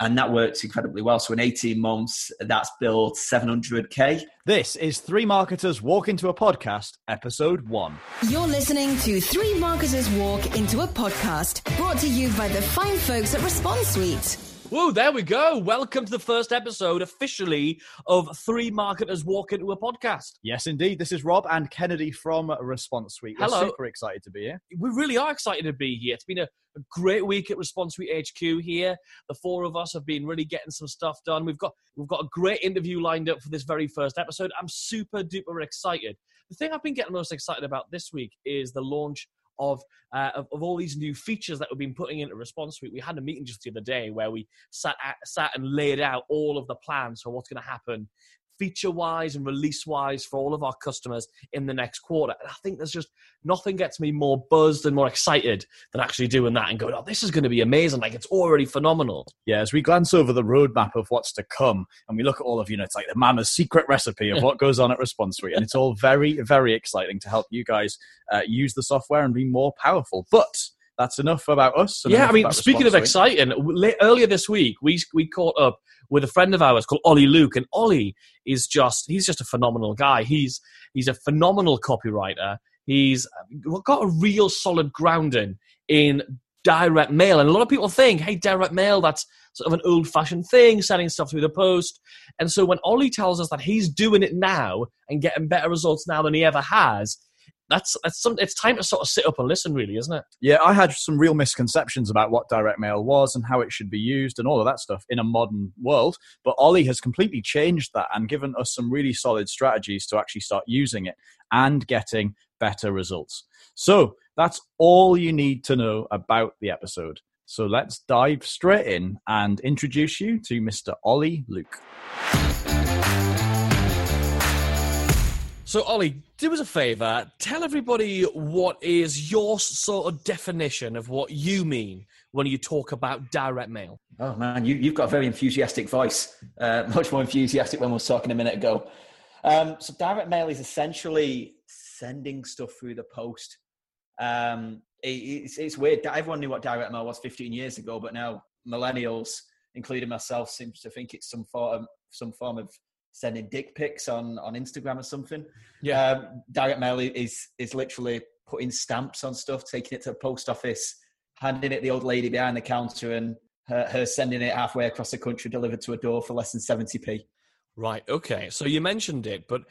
and that works incredibly well. So in 18 months, that's built 700k. This is Three Marketers Walk into a Podcast, episode one. You're listening to Three Marketers Walk into a Podcast, brought to you by the fine folks at Response Suite. Whoa, there we go. Welcome to the first episode officially of Three Marketers Walk Into a Podcast. Yes, indeed. This is Rob and Kennedy from Response Suite. We're Hello. super excited to be here. We really are excited to be here. It's been a, a great week at Response Suite HQ here. The four of us have been really getting some stuff done. We've got we've got a great interview lined up for this very first episode. I'm super duper excited. The thing I've been getting most excited about this week is the launch of, uh, of of all these new features that we've been putting into Response Suite. We had a meeting just the other day where we sat at, sat and laid out all of the plans for what's going to happen feature wise and release wise for all of our customers in the next quarter. And I think there's just nothing gets me more buzzed and more excited than actually doing that and going, oh, this is going to be amazing. Like it's already phenomenal. Yeah, as we glance over the roadmap of what's to come and we look at all of, you know, it's like the mama's secret recipe of what goes on at Response Suite. And it's all very, very exciting to help you guys uh, use the software and be more powerful. But that's enough about us. yeah, I mean, speaking of exciting, earlier this week we we caught up with a friend of ours called Ollie Luke, and Ollie is just he's just a phenomenal guy. He's he's a phenomenal copywriter. He's uh, got a real solid grounding in direct mail, and a lot of people think, hey, direct mail that's sort of an old-fashioned thing, sending stuff through the post. And so when Ollie tells us that he's doing it now and getting better results now than he ever has. That's, that's some, it's time to sort of sit up and listen, really, isn't it? Yeah, I had some real misconceptions about what direct mail was and how it should be used and all of that stuff in a modern world. But Ollie has completely changed that and given us some really solid strategies to actually start using it and getting better results. So that's all you need to know about the episode. So let's dive straight in and introduce you to Mr. Ollie Luke. So, Ollie, do us a favour. Tell everybody what is your sort of definition of what you mean when you talk about direct mail. Oh man, you, you've got a very enthusiastic voice, uh, much more enthusiastic when we were talking a minute ago. Um, so direct mail is essentially sending stuff through the post. Um, it, it's, it's weird. Everyone knew what direct mail was 15 years ago, but now millennials, including myself, seems to think it's some form, some form of sending dick pics on, on Instagram or something. Yeah. Um, direct mail is is literally putting stamps on stuff, taking it to the post office, handing it to the old lady behind the counter, and her, her sending it halfway across the country delivered to a door for less than seventy p. Right. Okay. So you mentioned it, but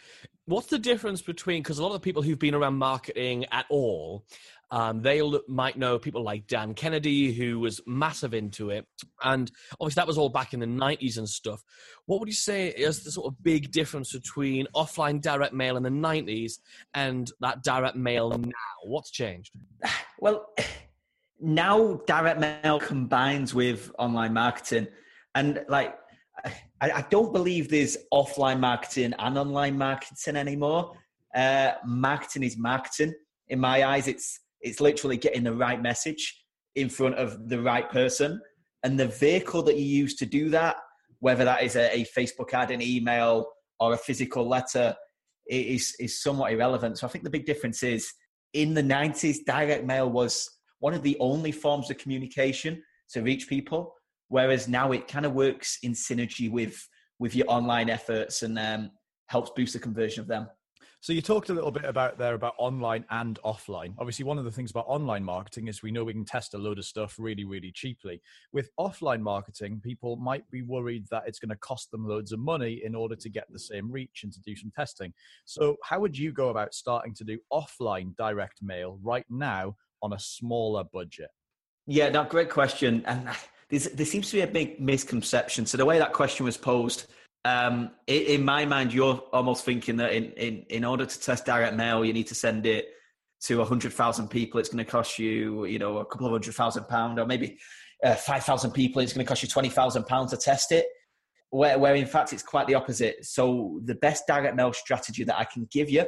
what's the difference between? Because a lot of the people who've been around marketing at all, um, they might know people like Dan Kennedy, who was massive into it, and obviously that was all back in the '90s and stuff. What would you say is the sort of big difference between offline direct mail in the '90s and that direct mail now? What's changed? Well, now direct mail combines with online marketing, and like I, I don't believe there's offline marketing and online marketing anymore. Uh, marketing is marketing. In my eyes, it's it's literally getting the right message in front of the right person, and the vehicle that you use to do that, whether that is a, a Facebook ad, an email, or a physical letter, is is somewhat irrelevant. So I think the big difference is in the '90s, direct mail was one of the only forms of communication to reach people whereas now it kind of works in synergy with with your online efforts and um, helps boost the conversion of them So you talked a little bit about there about online and offline. Obviously, one of the things about online marketing is we know we can test a load of stuff really, really cheaply. With offline marketing, people might be worried that it's going to cost them loads of money in order to get the same reach and to do some testing. So, how would you go about starting to do offline direct mail right now on a smaller budget? yeah no great question and there seems to be a big misconception so the way that question was posed um, in, my mind you're almost thinking that in, in, in order to test direct mail you need to send it to 100000 people it's going to cost you you know a couple of hundred thousand pound or maybe uh, 5000 people it's going to cost you 20000 pounds to test it where, where in fact it's quite the opposite. So the best direct mail strategy that I can give you,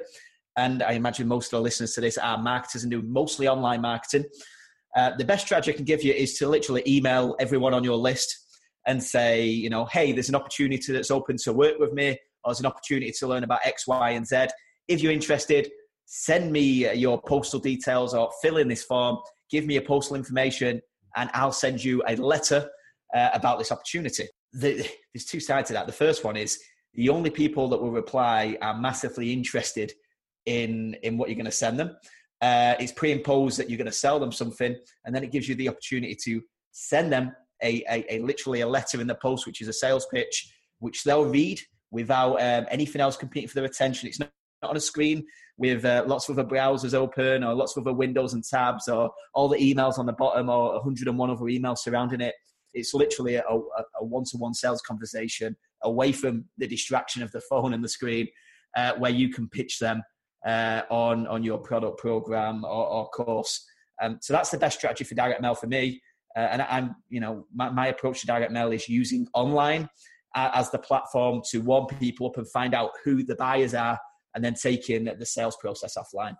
and I imagine most of the listeners to this are marketers and do mostly online marketing. Uh, the best strategy I can give you is to literally email everyone on your list and say, you know, hey, there's an opportunity that's open to work with me, or there's an opportunity to learn about X, Y, and Z. If you're interested, send me uh, your postal details or fill in this form, give me your postal information, and I'll send you a letter uh, about this opportunity. The, there's two sides to that. The first one is the only people that will reply are massively interested in in what you're going to send them. Uh, it's pre-imposed that you're going to sell them something, and then it gives you the opportunity to send them a, a, a literally a letter in the post, which is a sales pitch, which they'll read without um, anything else competing for their attention. It's not, not on a screen with uh, lots of other browsers open or lots of other windows and tabs or all the emails on the bottom or 101 other emails surrounding it. It's literally a, a one-to-one sales conversation away from the distraction of the phone and the screen, uh, where you can pitch them uh, on on your product program or, or course. Um, so that's the best strategy for direct mail for me. Uh, and I'm, you know, my, my, approach to direct mail is using online uh, as the platform to warm people up and find out who the buyers are, and then taking the sales process offline.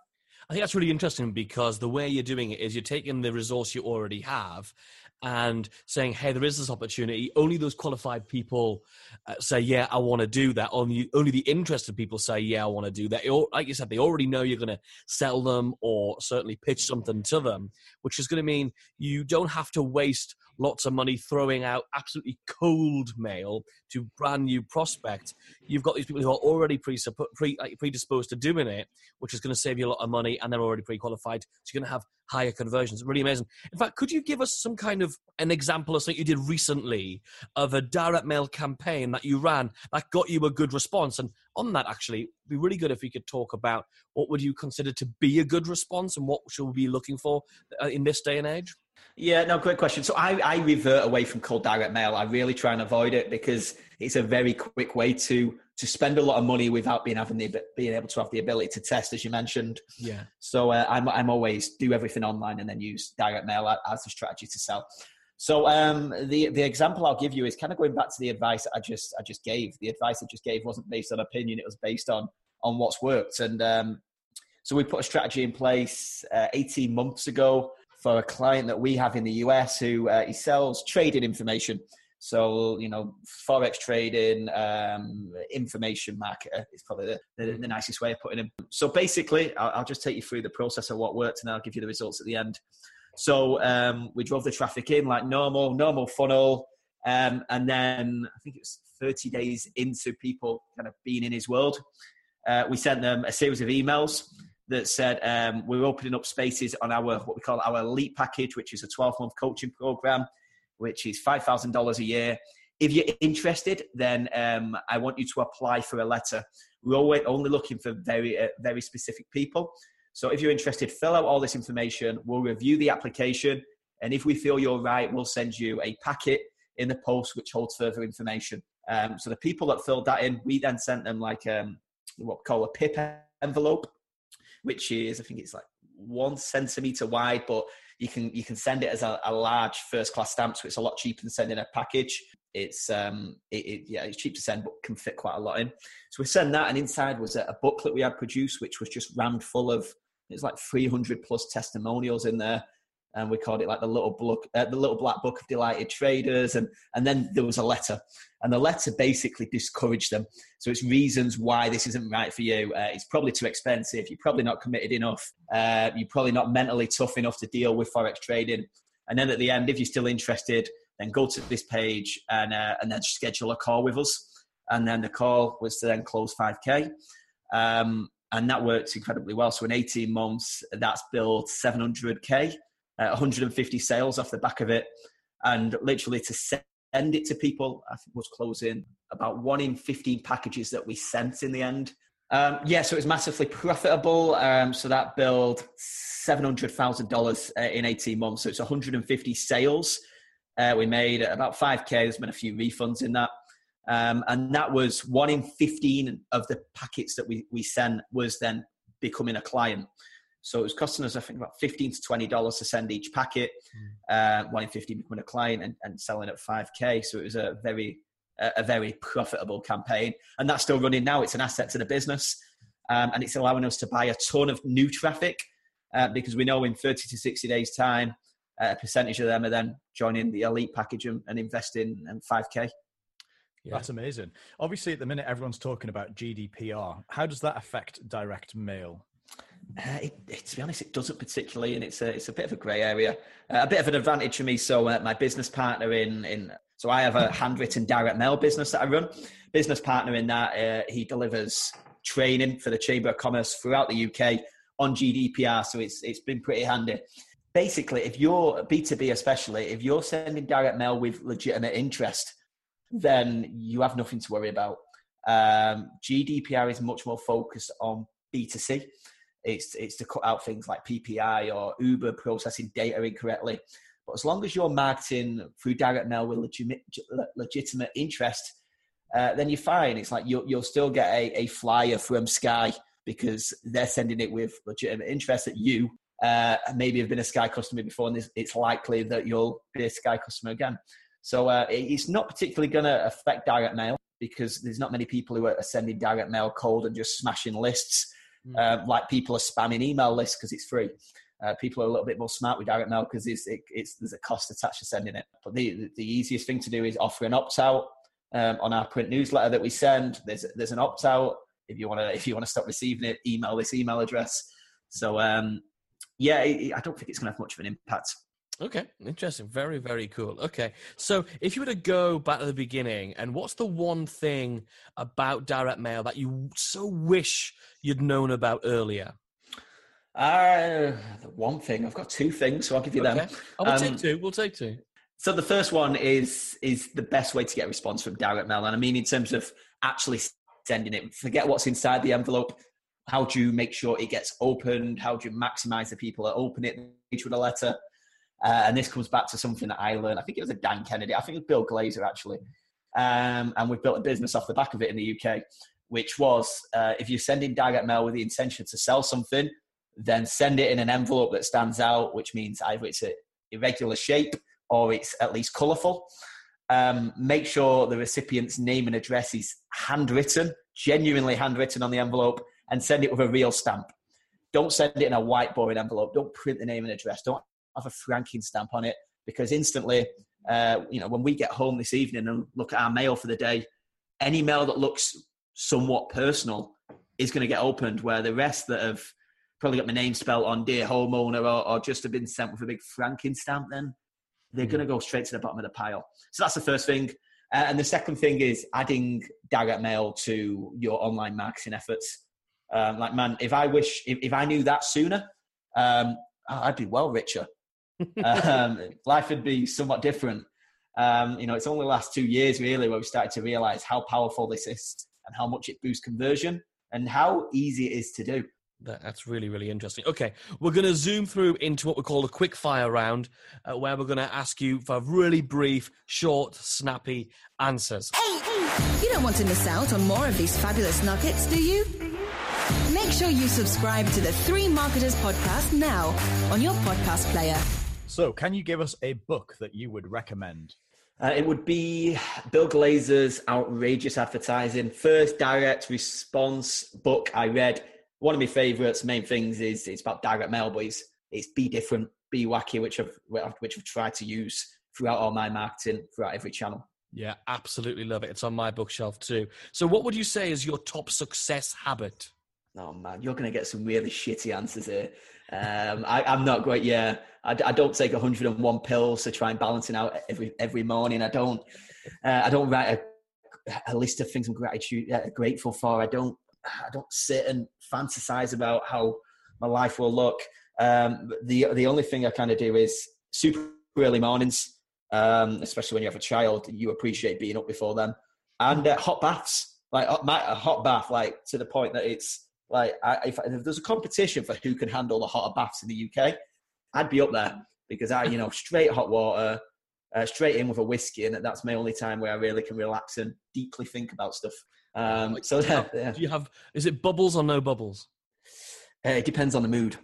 I think that's really interesting because the way you're doing it is you're taking the resource you already have and saying, "Hey, there is this opportunity." Only those qualified people uh, say, "Yeah, I want to do that." Only only the interested people say, "Yeah, I want to do that." like you said, they already know you're going to sell them or certainly pitch something to them, which is going to mean you don't have to waste lots of money throwing out absolutely cold mail to brand new prospects. You've got these people who are already pre, predisposed to doing it, which is going to save you a lot of money, and they're already pre-qualified. So you're going to have higher conversions. Really amazing. In fact, could you give us some kind of an example of something you did recently of a direct mail campaign that you ran that got you a good response? And on that, actually, be really good if we could talk about what would you consider to be a good response and what should we be looking for uh, in this day and age? Yeah, no, great question. So I, I revert away from cold direct mail. I really try and avoid it because it's a very quick way to to spend a lot of money without being having the being able to have the ability to test, as you mentioned. Yeah. So uh, I'm I'm always do everything online and then use direct mail as a strategy to sell. So um, the the example I'll give you is kind of going back to the advice I just I just gave. The advice I just gave wasn't based on opinion; it was based on on what's worked. And um, so we put a strategy in place uh, 18 months ago for a client that we have in the US who uh, he sells trading information. So, you know, Forex trading, um, information marketer is probably the, the, the, nicest way of putting it. So basically, I'll, I'll, just take you through the process of what worked and I'll give you the results at the end. So um, we drove the traffic in like normal, normal funnel. Um, and then I think it was 30 days into people kind of being in his world, uh, we sent them a series of emails that said um, we're opening up spaces on our what we call our elite package, which is a 12 month coaching program, which is $5,000 a year. If you're interested, then um, I want you to apply for a letter. We're always only looking for very, uh, very specific people. So if you're interested, fill out all this information. We'll review the application. And if we feel you're right, we'll send you a packet in the post which holds further information. Um, so the people that filled that in, we then sent them like um, what we call a PIP envelope which is I think it's like one centimeter wide, but you can you can send it as a, a large first class stamp, so it's a lot cheaper than sending a package. It's um it, it, yeah it's cheap to send, but can fit quite a lot in. So we send that, and inside was a, a booklet we had produced, which was just rammed full of it's like 300 plus testimonials in there and we called it like the little book, uh, the little black book of delighted traders, and and then there was a letter, and the letter basically discouraged them. So it's reasons why this isn't right for you. Uh, it's probably too expensive. You're probably not committed enough. Uh, you're probably not mentally tough enough to deal with forex trading. And then at the end, if you're still interested, then go to this page and uh, and then schedule a call with us. And then the call was to then close 5k. Um, and that worked incredibly well. So in 18 months, that's built 700k uh, 150 sales off the back of it, and literally to send it to people, I think was closing about one in 15 packages that we sent in the end. Um, yeah, so it was massively profitable. Um, so that billed $700,000 uh, in 18 months. So it's 150 sales uh, we made about 5K. There's been a few refunds in that. Um, and that was one in 15 of the packets that we, we sent was then becoming a client. So it was costing us, I think, about fifteen to twenty dollars to send each packet. Mm. Uh, one in fifteen becoming a client and, and selling at five k. So it was a very a very profitable campaign, and that's still running now. It's an asset to the business, um, and it's allowing us to buy a ton of new traffic uh, because we know in thirty to sixty days' time, uh, a percentage of them are then joining the elite package and, and investing in five k. Yeah. That's amazing. Obviously, at the minute, everyone's talking about GDPR. How does that affect direct mail? Uh, it, it, to be honest, it doesn't particularly, and it's a it's a bit of a grey area. Uh, a bit of an advantage for me. So uh, my business partner in in so I have a handwritten direct mail business that I run. Business partner in that uh, he delivers training for the Chamber of Commerce throughout the UK on GDPR. So it's it's been pretty handy. Basically, if you're B two B, especially if you're sending direct mail with legitimate interest, then you have nothing to worry about. Um, GDPR is much more focused on B two C it's it's to cut out things like PPI or Uber processing data incorrectly. But as long as you're marketing through direct mail with legitimate, legitimate interest, uh, then you're fine. It's like you'll, you'll still get a, a flyer from Sky because they're sending it with legitimate interest at you. Uh, maybe have been a Sky customer before, and it's likely that you'll be a Sky customer again. So uh, it's not particularly going to affect direct mail because there's not many people who are sending direct mail cold and just smashing lists mm. uh, like people are spamming email lists because it's free. Uh, people are a little bit more smart with direct mail because it's, it, it's, there's a cost attached to sending it. But the, the easiest thing to do is offer an opt out um, on our print newsletter that we send. There's, there's an opt out. If you want to, if you want to stop receiving it, email this email address. So um, yeah, I don't think it's going to have much of an impact. Okay, interesting. Very, very cool. Okay, so if you were to go back to the beginning, and what's the one thing about direct mail that you so wish you'd known about earlier? Uh, the one thing I've got two things, so I'll give you okay. them. Oh, we'll um, take two. We'll take two. So the first one is is the best way to get a response from direct mail, and I mean in terms of actually sending it. Forget what's inside the envelope. How do you make sure it gets opened? How do you maximize the people that open it each with a letter? Uh, and this comes back to something that I learned. I think it was a Dan Kennedy. I think it was Bill Glazer actually. Um, and we've built a business off the back of it in the UK, which was uh, if you're sending direct mail with the intention to sell something, then send it in an envelope that stands out, which means either it's an irregular shape or it's at least colourful. Um, make sure the recipient's name and address is handwritten, genuinely handwritten on the envelope, and send it with a real stamp. Don't send it in a white boring envelope. Don't print the name and address. Don't have a franking stamp on it because instantly, uh, you know, when we get home this evening and look at our mail for the day, any mail that looks somewhat personal is going to get opened, where the rest that have probably got my name spelled on dear homeowner or, or just have been sent with a big franking stamp, then they're mm. going to go straight to the bottom of the pile. So that's the first thing. Uh, and the second thing is adding direct mail to your online marketing efforts. Um, like, man, if I wish, if, if I knew that sooner, um, I'd be well richer um, life would be somewhat different. Um, you know, it's only the last two years really where we started to realize how powerful this is and how much it boosts conversion and how easy it is to do. That's really, really interesting. Okay, we're going to zoom through into what we call a quick fire round, uh, where we're going to ask you for really brief, short, snappy answers. Hey, hey, you don't want to miss out on more of these fabulous nuggets, do you? Make sure you subscribe to the Three Marketers podcast now on your podcast player. So, can you give us a book that you would recommend? Uh, it would be Bill Glazer's Outrageous Advertising, first direct response book I read. One of my favourites, main things is it's about direct mail, but it's, it's be different, be wacky, which I've, which I've tried to use throughout all my marketing, throughout every channel. Yeah, absolutely love it. It's on my bookshelf too. So, what would you say is your top success habit? Oh man, you're going to get some really shitty answers here. Um, I, am not great. Yeah, I, I, don't take 101 pills to try and balance it out every every morning. I don't. Uh, I don't write a, a, list of things I'm gratitude uh, grateful for. I don't. I don't sit and fantasize about how my life will look. Um, the the only thing I kind of do is super early mornings, um, especially when you have a child. You appreciate being up before them, and uh, hot baths. Like my, a hot bath, like to the point that it's like, I, if, if, there's a competition for who can handle the hotter baths in the UK, I'd be up there because I, you know, straight hot water, uh, straight in with a whiskey, and that's my only time where I really can relax and deeply think about stuff. Um, so yeah, yeah. Do you have? Is it bubbles or no bubbles? Uh, it depends on the mood.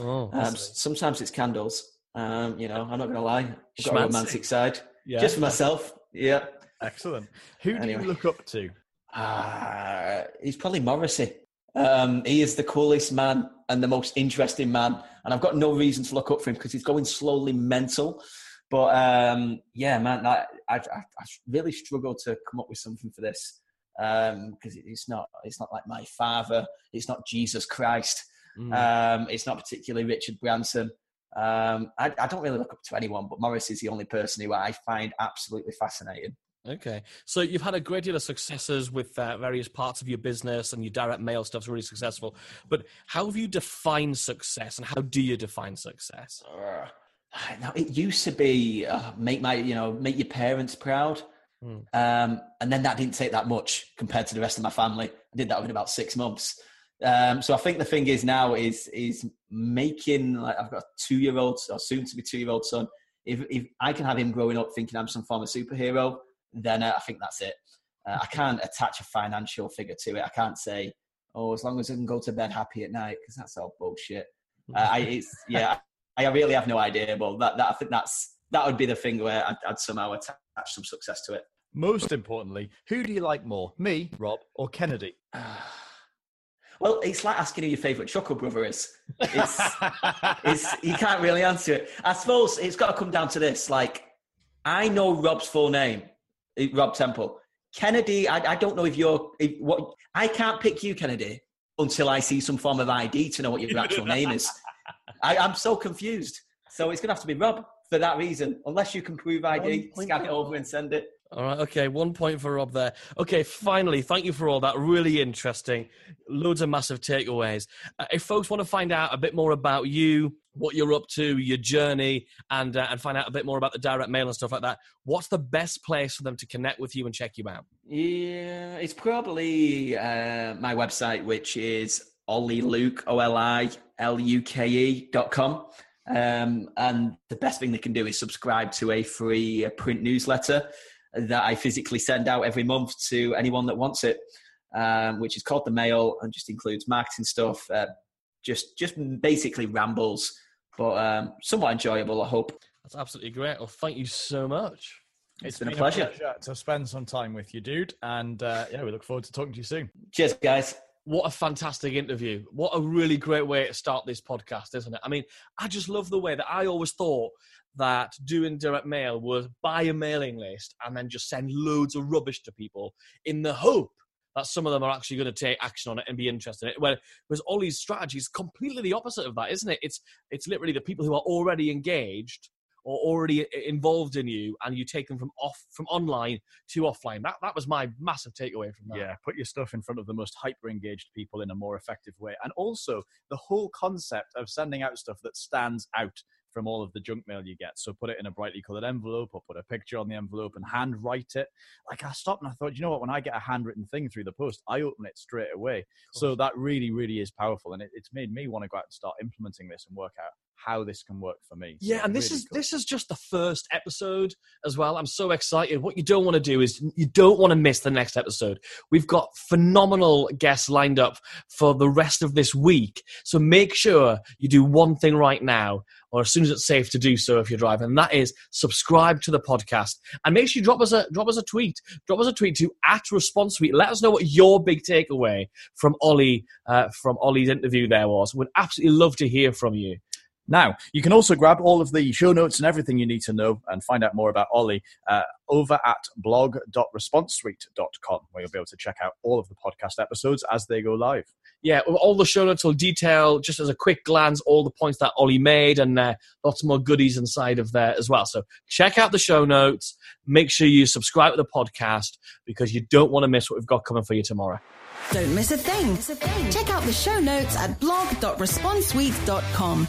Oh, um, sometimes it's candles. Um, you know, I'm not going to lie. I've got a romantic side, yeah. just for myself. Yeah. Excellent. Who do you look up to? Uh, he's probably Morrissey. Um, he is the coolest man and the most interesting man, and I've got no reason to look up for him because he's going slowly mental. But um, yeah, man, I, I, I, really struggle to come up with something for this because um, it's not it's not like my father, it's not Jesus Christ. Mm. Um, it's not particularly Richard Branson. Um, I, I, don't really look up to anyone, but Morris is the only person who I find absolutely fascinating. Okay, so you've had a great deal of successes with uh, various parts of your business, and your direct mail stuff's really successful. But how have you defined success, and how do you define success? Uh, now, it used to be uh, make my, you know, make your parents proud, mm. um, and then that didn't take that much compared to the rest of my family. I did that within about six months. Um, so I think the thing is now is is making like I've got a two year old or soon to be two year old son. If if I can have him growing up thinking I'm some form of superhero, then uh, I think that's it. Uh, I can't attach a financial figure to it. I can't say, oh, as long as I can go to bed happy at night, because that's all bullshit. Uh, I, it's, yeah, I really have no idea. But that, that I think that's that would be the thing where I'd, I'd somehow attach some success to it. Most importantly, who do you like more, me, Rob, or Kennedy? Well, it's like asking who your favourite Chuckle Brother is. It's, it's, you can't really answer it. I suppose it's got to come down to this. Like, I know Rob's full name, Rob Temple. Kennedy, I, I don't know if you're if, what. I can't pick you, Kennedy, until I see some form of ID to know what your actual name is. I, I'm so confused. So it's going to have to be Rob for that reason, unless you can prove ID, scan it over and send it. All right. Okay. One point for Rob there. Okay. Finally, thank you for all that. Really interesting. Loads of massive takeaways. Uh, if folks want to find out a bit more about you, what you're up to, your journey, and uh, and find out a bit more about the direct mail and stuff like that, what's the best place for them to connect with you and check you out? Yeah, it's probably uh, my website, which is Ollie Luke O L I L U K E dot com. Um, and the best thing they can do is subscribe to a free uh, print newsletter that I physically send out every month to anyone that wants it, um, which is called the Mail and just includes marketing stuff, uh, just just basically rambles, but um, somewhat enjoyable. I hope. That's absolutely great. Well, thank you so much. it's, been, been, a pleasure. a pleasure. to spend some time with you, dude. And uh, yeah, we look forward to talking to you soon. Cheers, guys. What a fantastic interview. What a really great way to start this podcast, isn't it? I mean, I just love the way that I always thought that doing direct mail was buy a mailing list and then just send loads of rubbish to people in the hope that some of them are actually going to take action on it and be interested in it. Whereas Ollie's strategy is completely the opposite of that, isn't it? It's it's literally the people who are already engaged or already involved in you, and you take them from off from online to offline. That that was my massive takeaway from that. Yeah, put your stuff in front of the most hyper engaged people in a more effective way, and also the whole concept of sending out stuff that stands out from all of the junk mail you get. So put it in a brightly colored envelope or put a picture on the envelope and handwrite it. Like I stopped and I thought, you know what, when I get a handwritten thing through the post, I open it straight away. So that really, really is powerful. And it, it's made me want to go out and start implementing this and work out how this can work for me. Yeah, and this really is cool. this is just the first episode as well. I'm so excited. What you don't want to do is you don't want to miss the next episode. We've got phenomenal guests lined up for the rest of this week. So make sure you do one thing right now or as soon as it's safe to do so if you're driving, and that is subscribe to the podcast. And make sure you drop us a drop us a tweet. Drop us a tweet to at Response Suite. Let us know what your big takeaway from Ollie uh, from Ollie's interview there was. Would absolutely love to hear from you. Now, you can also grab all of the show notes and everything you need to know and find out more about Ollie uh, over at blog.responsesuite.com, where you'll be able to check out all of the podcast episodes as they go live. Yeah, all the show notes will detail, just as a quick glance, all the points that Ollie made and uh, lots more goodies inside of there as well. So check out the show notes. Make sure you subscribe to the podcast because you don't want to miss what we've got coming for you tomorrow. Don't miss a thing. Check out the show notes at blog.responsesuite.com.